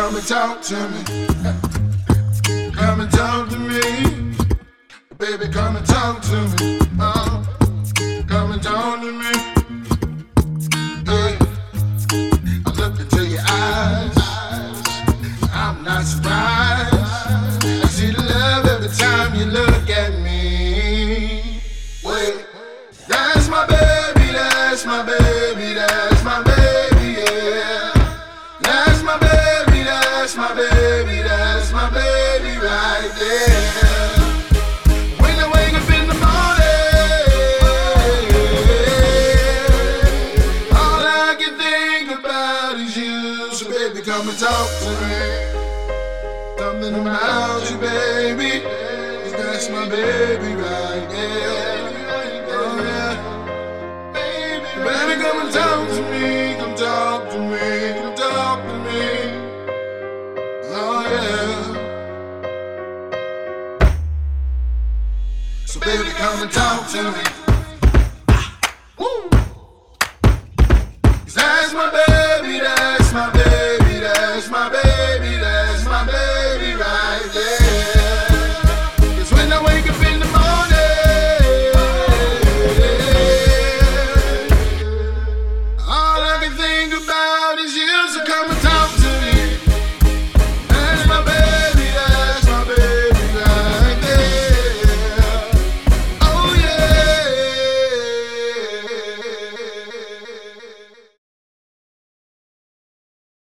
come and talk to me. Come and talk to me. Baby, come and talk to me. Oh, come and talk to me. Hey, I look into your eyes. I'm not surprised. I see the love every time you look that's my baby, that's my baby right there. When I wake up in the morning, all I can think about is you. So baby, come and talk to me. Something you, baby. that's my baby right there. Come and talk to me.